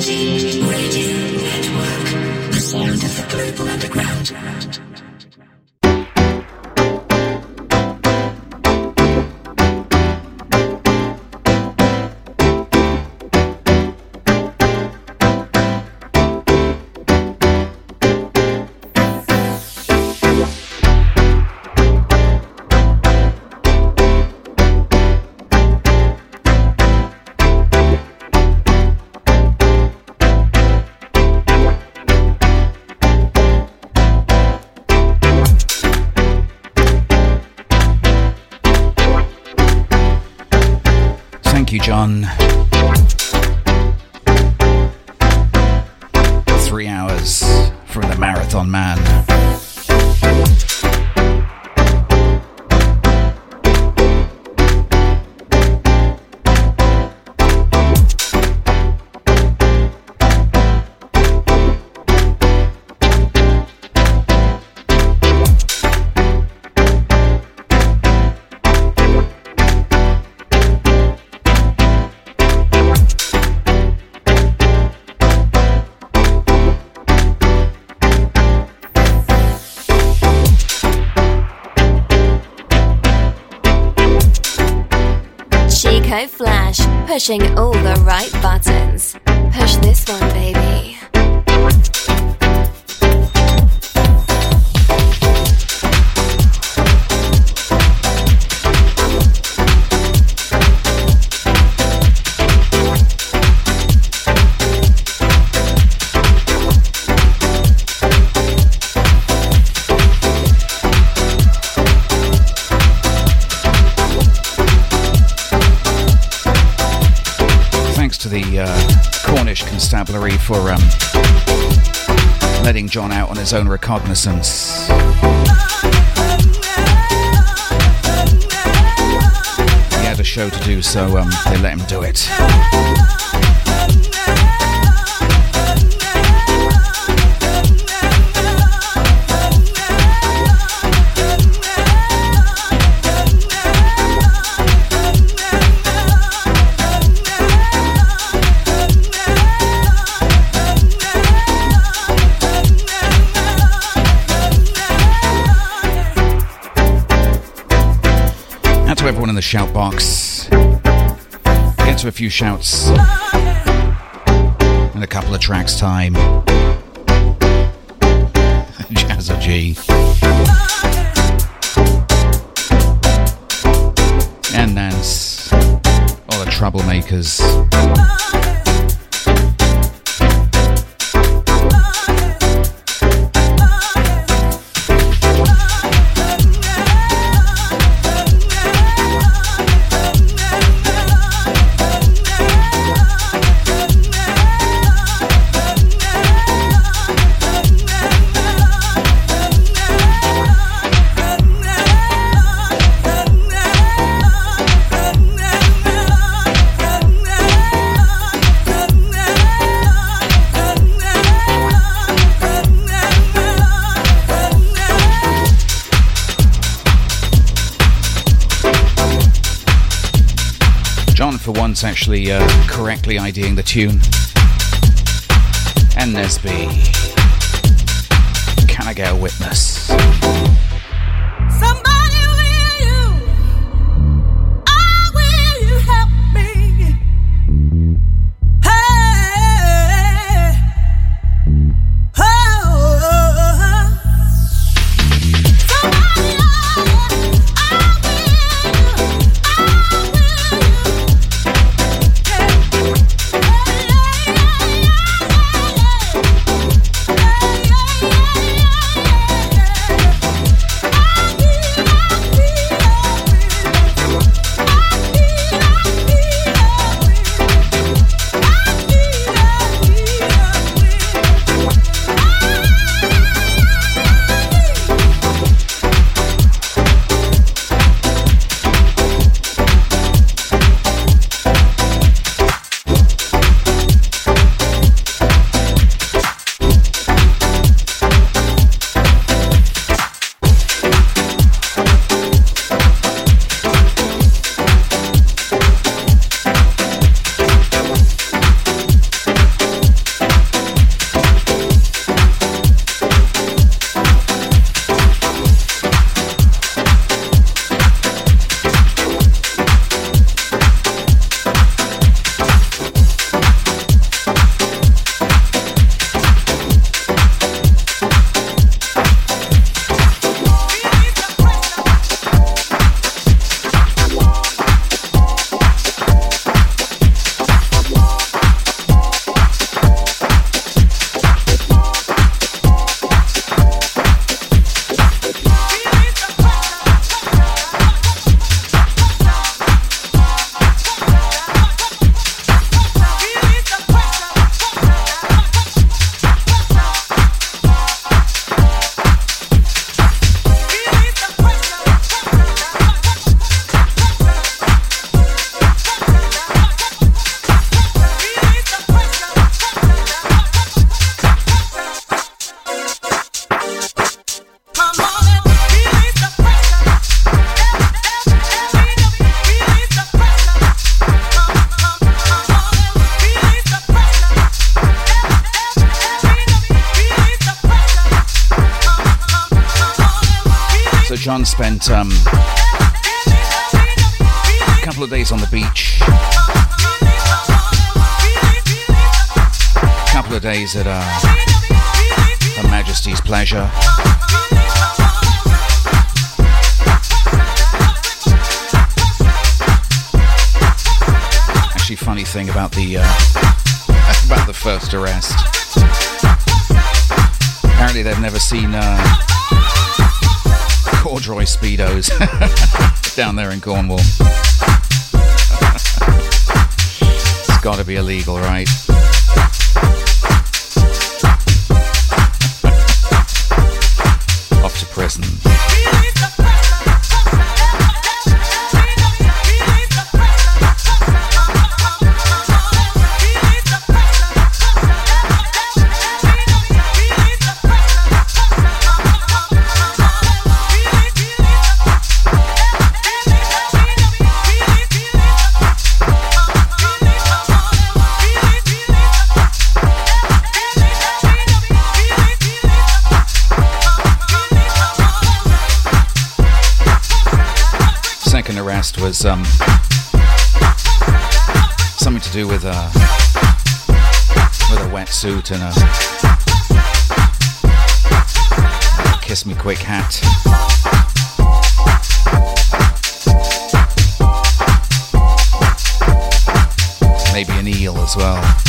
Cheese. on pushing all Constabulary for um, letting John out on his own recognizance. He had a show to do, so um, they let him do it. The shout box. Get to a few shouts in a couple of tracks' time. Jazza G. And Nance. All the troublemakers. Actually uh, correctly IDing the tune. And Nesby. Can I get a witness? Spent um, a couple of days on the beach, a couple of days at uh, Her Majesty's pleasure. Actually, funny thing about the uh, about the first arrest. Apparently, they've never seen. Uh, corduroy speedos down there in Cornwall. it's got to be illegal, right? Um, something to do with a uh, with a wetsuit and a kiss me quick hat. Maybe an eel as well.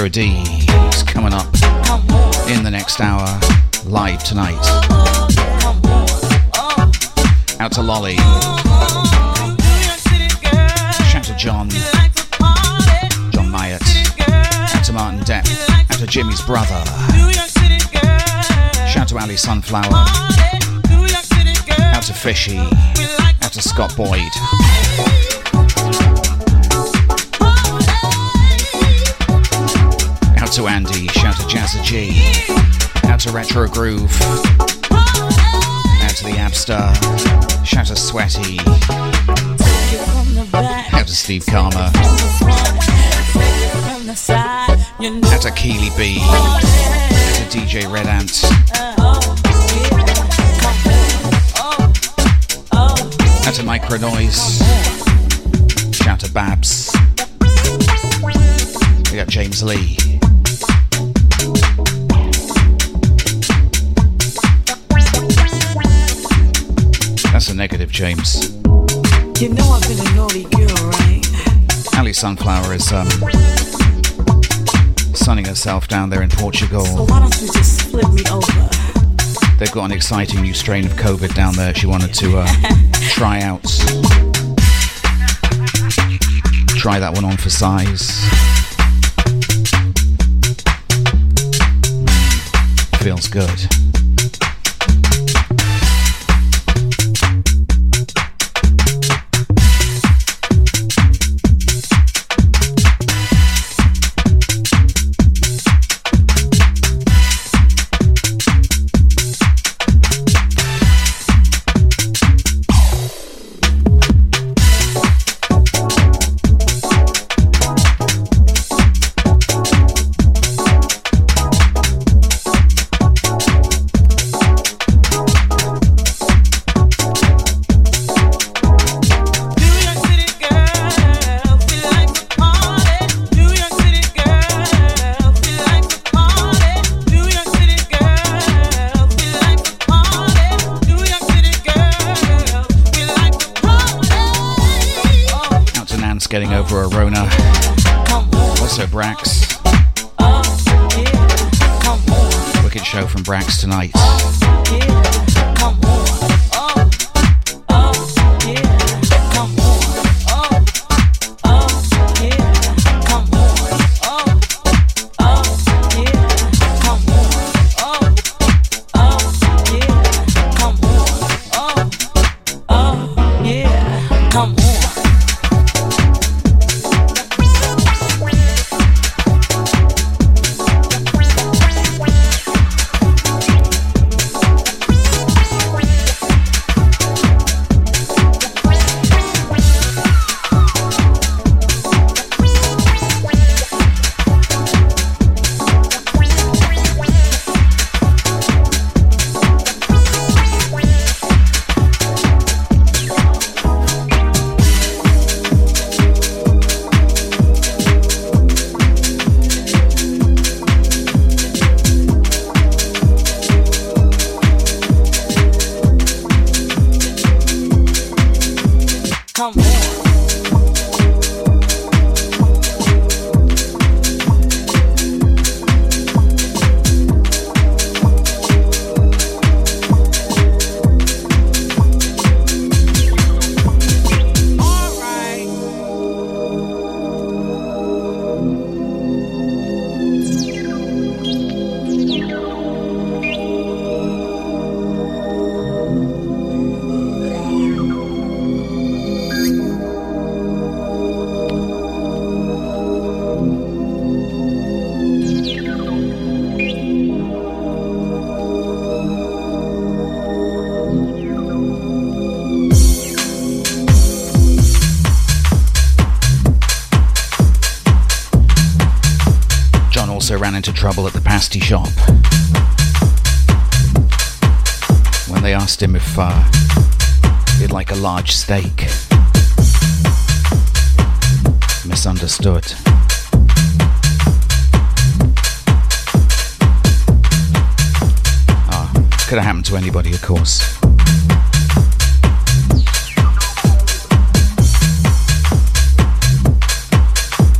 Leandro D. He's coming up in the next hour, live tonight. Out to Lolly. Shout to John. John Myatt. Out to Martin Depp. Out to Jimmy's brother. Shout to Ali Sunflower. Out to Fishy. Out to Scott Boyd. Out to Andy. Shout to Jazza G. Out to Retro Groove. Out to the Abstar. Shout to Sweaty. Out to Steve Karma. Out to Keely B. Out to DJ Red Ant. Out to Micro Noise. Shout to Babs. We got James Lee. James. You know I've been a naughty girl, right? Ali Sunflower is um, sunning herself down there in Portugal. So why don't you just flip me over? They've got an exciting new strain of COVID down there. She wanted to uh, try out. Try that one on for size. Feels good. trouble at the pasty shop when they asked him if uh, he'd like a large steak. Misunderstood. Ah, could have happened to anybody, of course.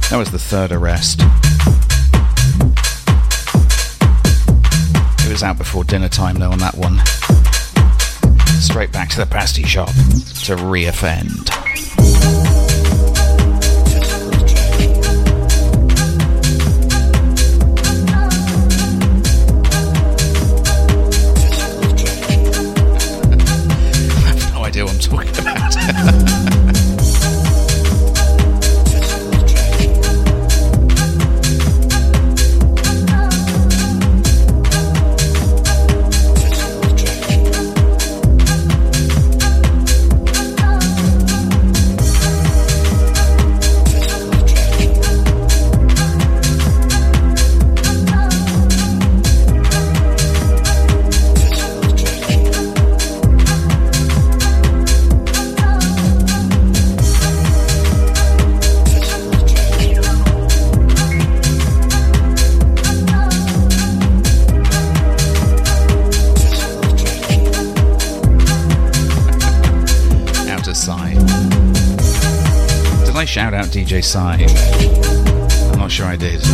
That was the third arrest. Was out before dinner time, though, on that one. Straight back to the pasty shop to reoffend. DJ. I'm not sure I did.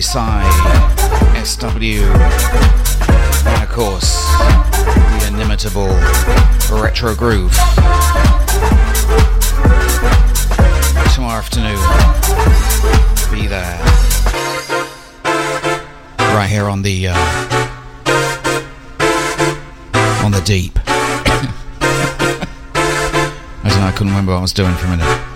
Psy, SW, and of course, the inimitable Retro Groove. Tomorrow afternoon, be there. Right here on the uh, on the deep. I don't know, I couldn't remember what I was doing for a minute.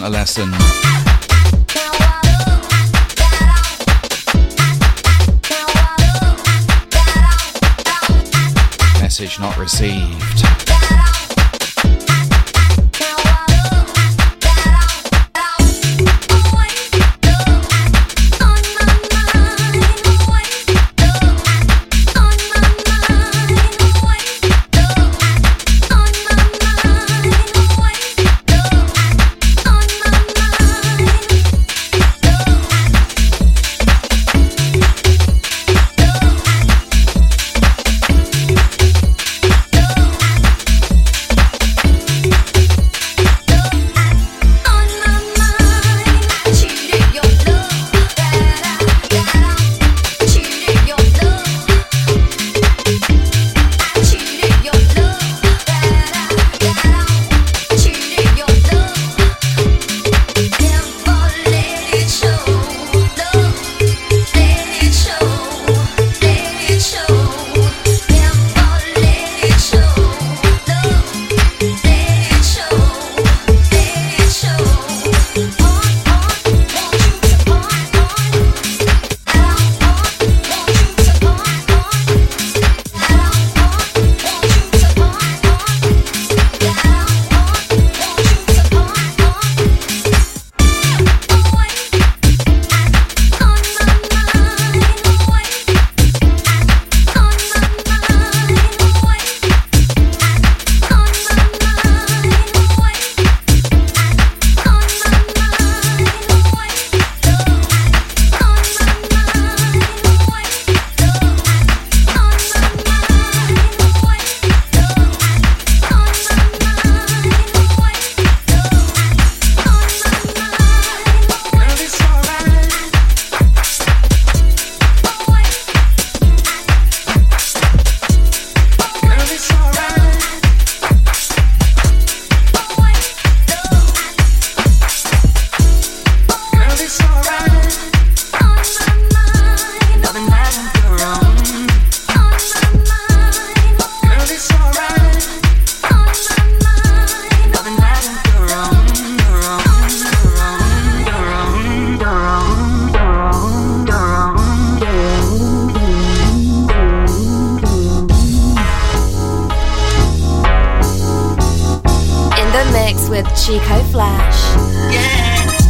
Wasn't a lesson. Chico Flash. Yeah.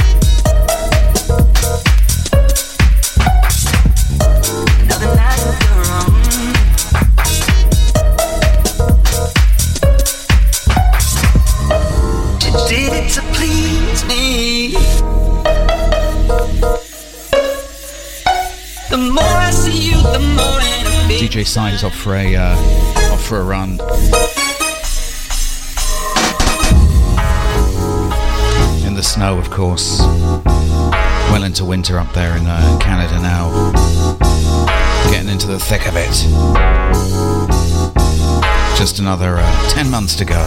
Is off for a uh, off for a run. In the snow, of course. Well into winter up there in uh, Canada now. Getting into the thick of it. Just another uh, 10 months to go.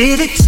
did it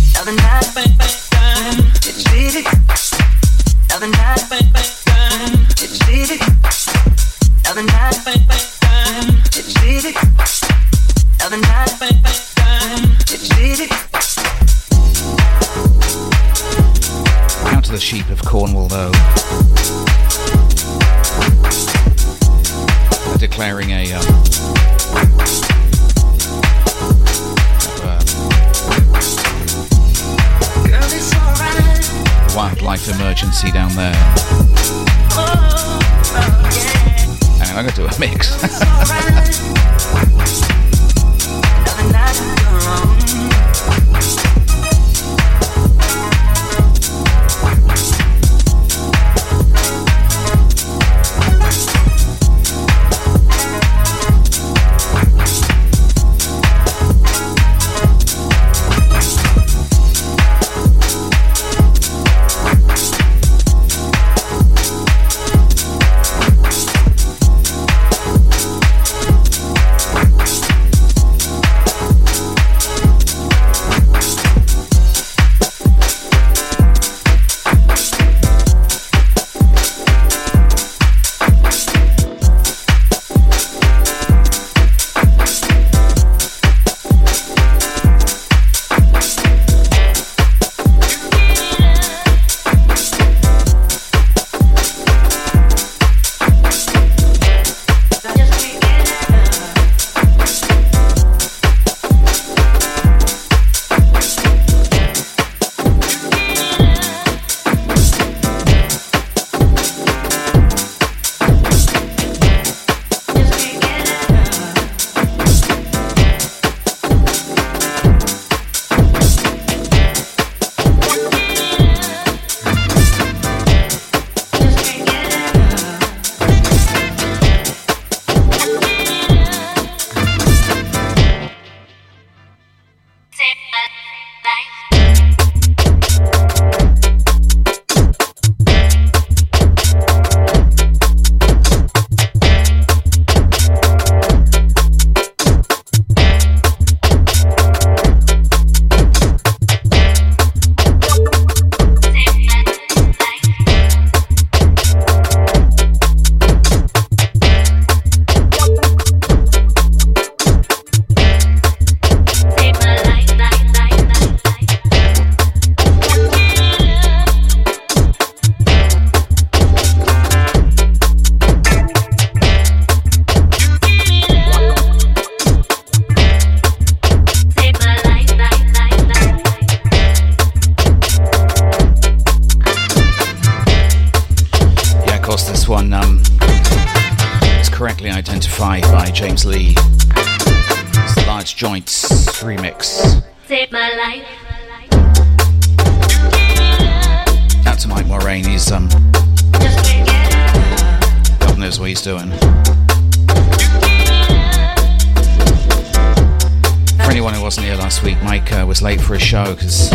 was late for a show because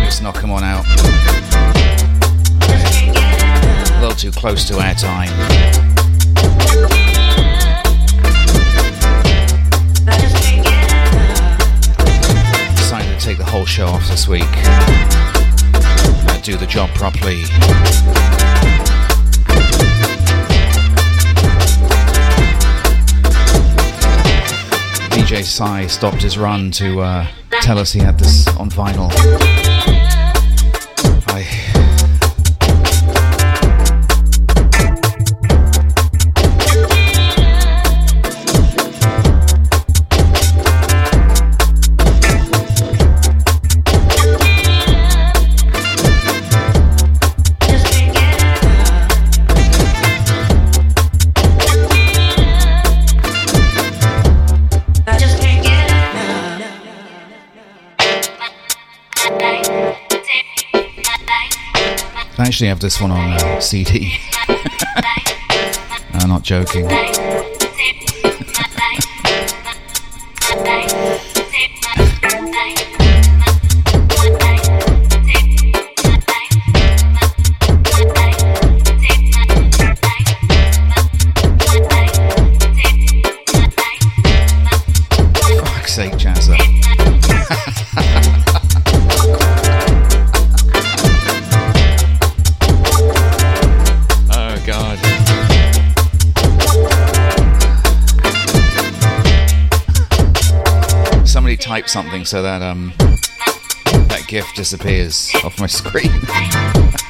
it's not knock on out. A little too close to our time. Decided to take the whole show off this week. Do the job properly. Sai stopped his run to uh, tell us he had this on vinyl. actually have this one on uh, CD. I'm not joking. Something so that um that GIF disappears off my screen.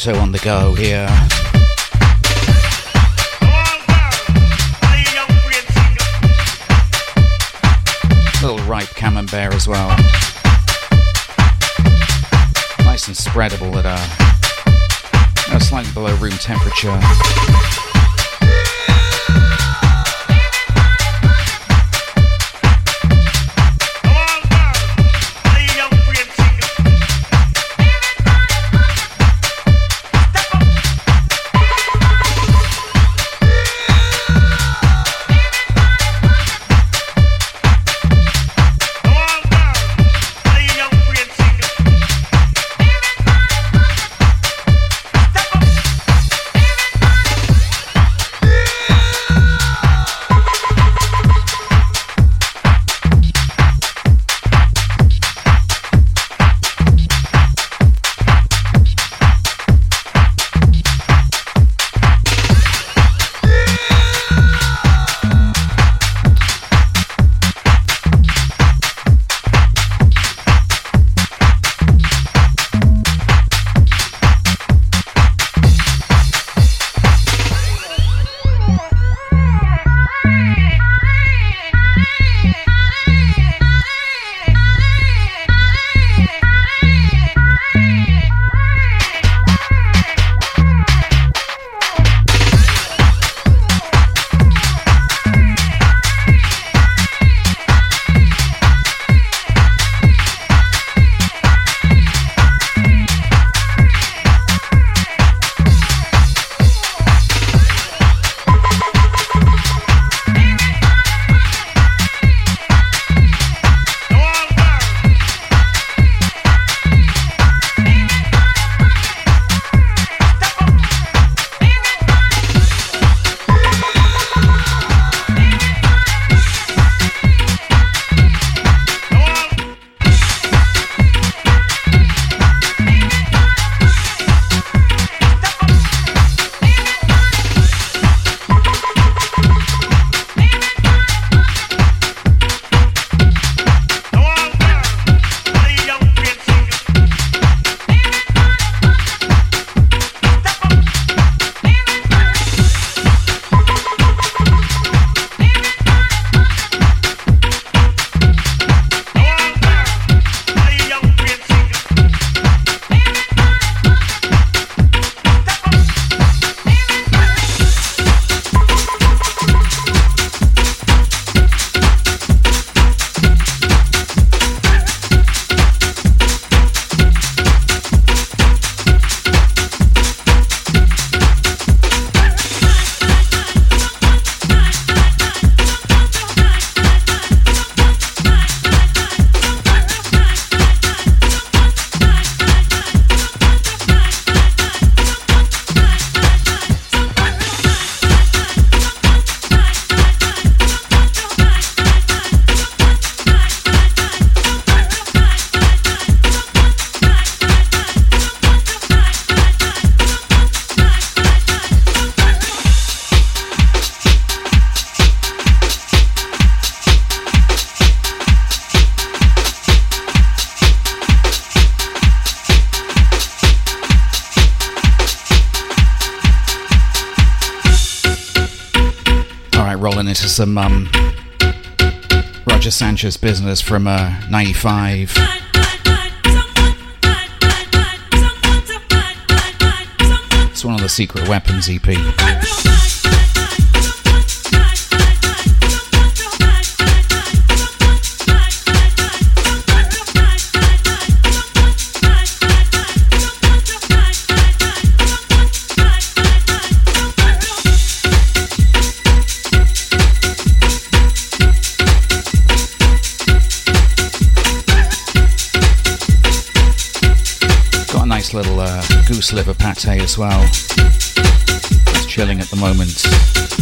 prosciutto on the go here. Little ripe camembert as well. Nice and spreadable at a, a slightly below room temperature. Some um, Roger Sanchez business from uh, 95. It's one of the Secret Weapons EP. Little uh, goose liver pate as well. It's chilling at the moment.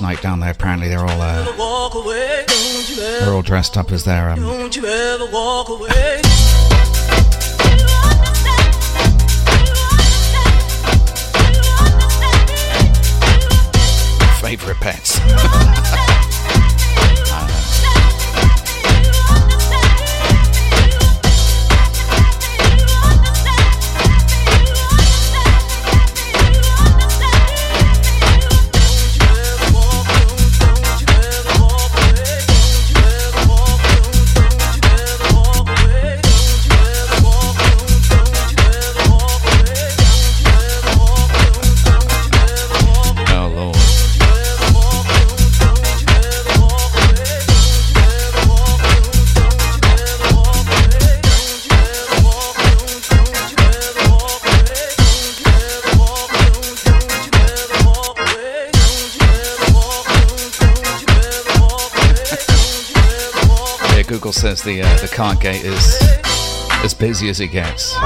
last night down there. Apparently, they're all uh, they're all dressed up as their um, easy as it gets.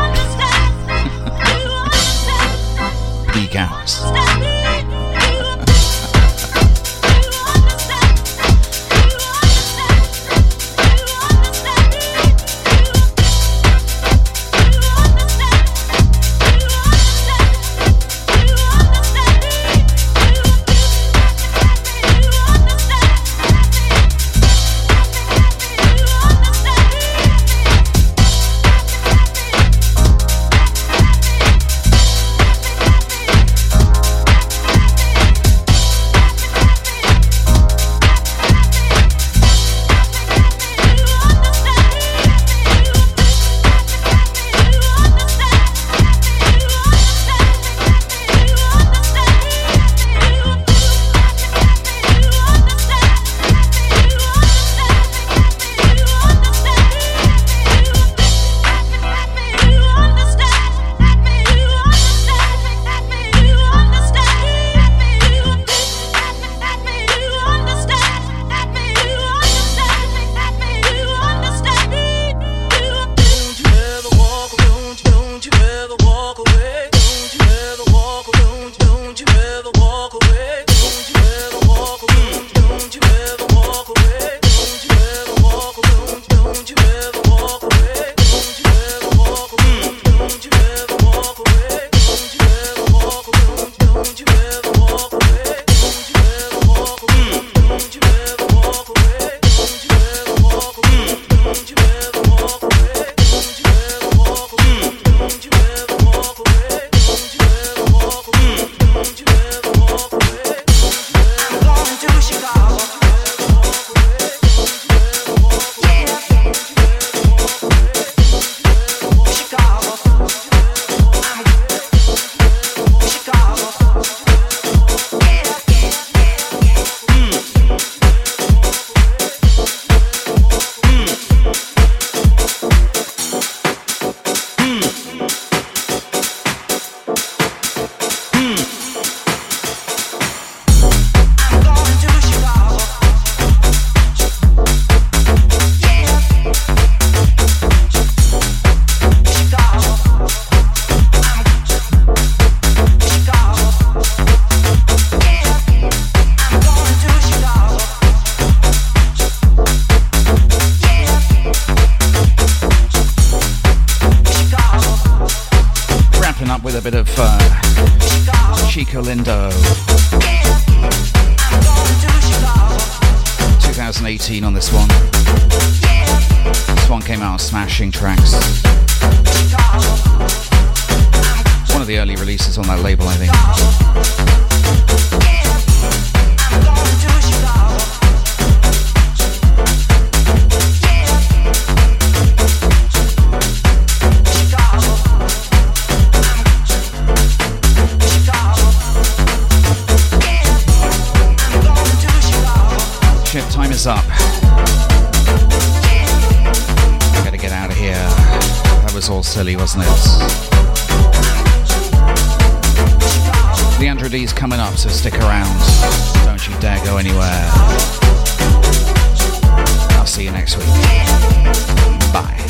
one of the early releases on that label, I think. up. Gotta get out of here. That was all silly, wasn't it? Leandro D's coming up, so stick around. Don't you dare go anywhere. I'll see you next week. Bye.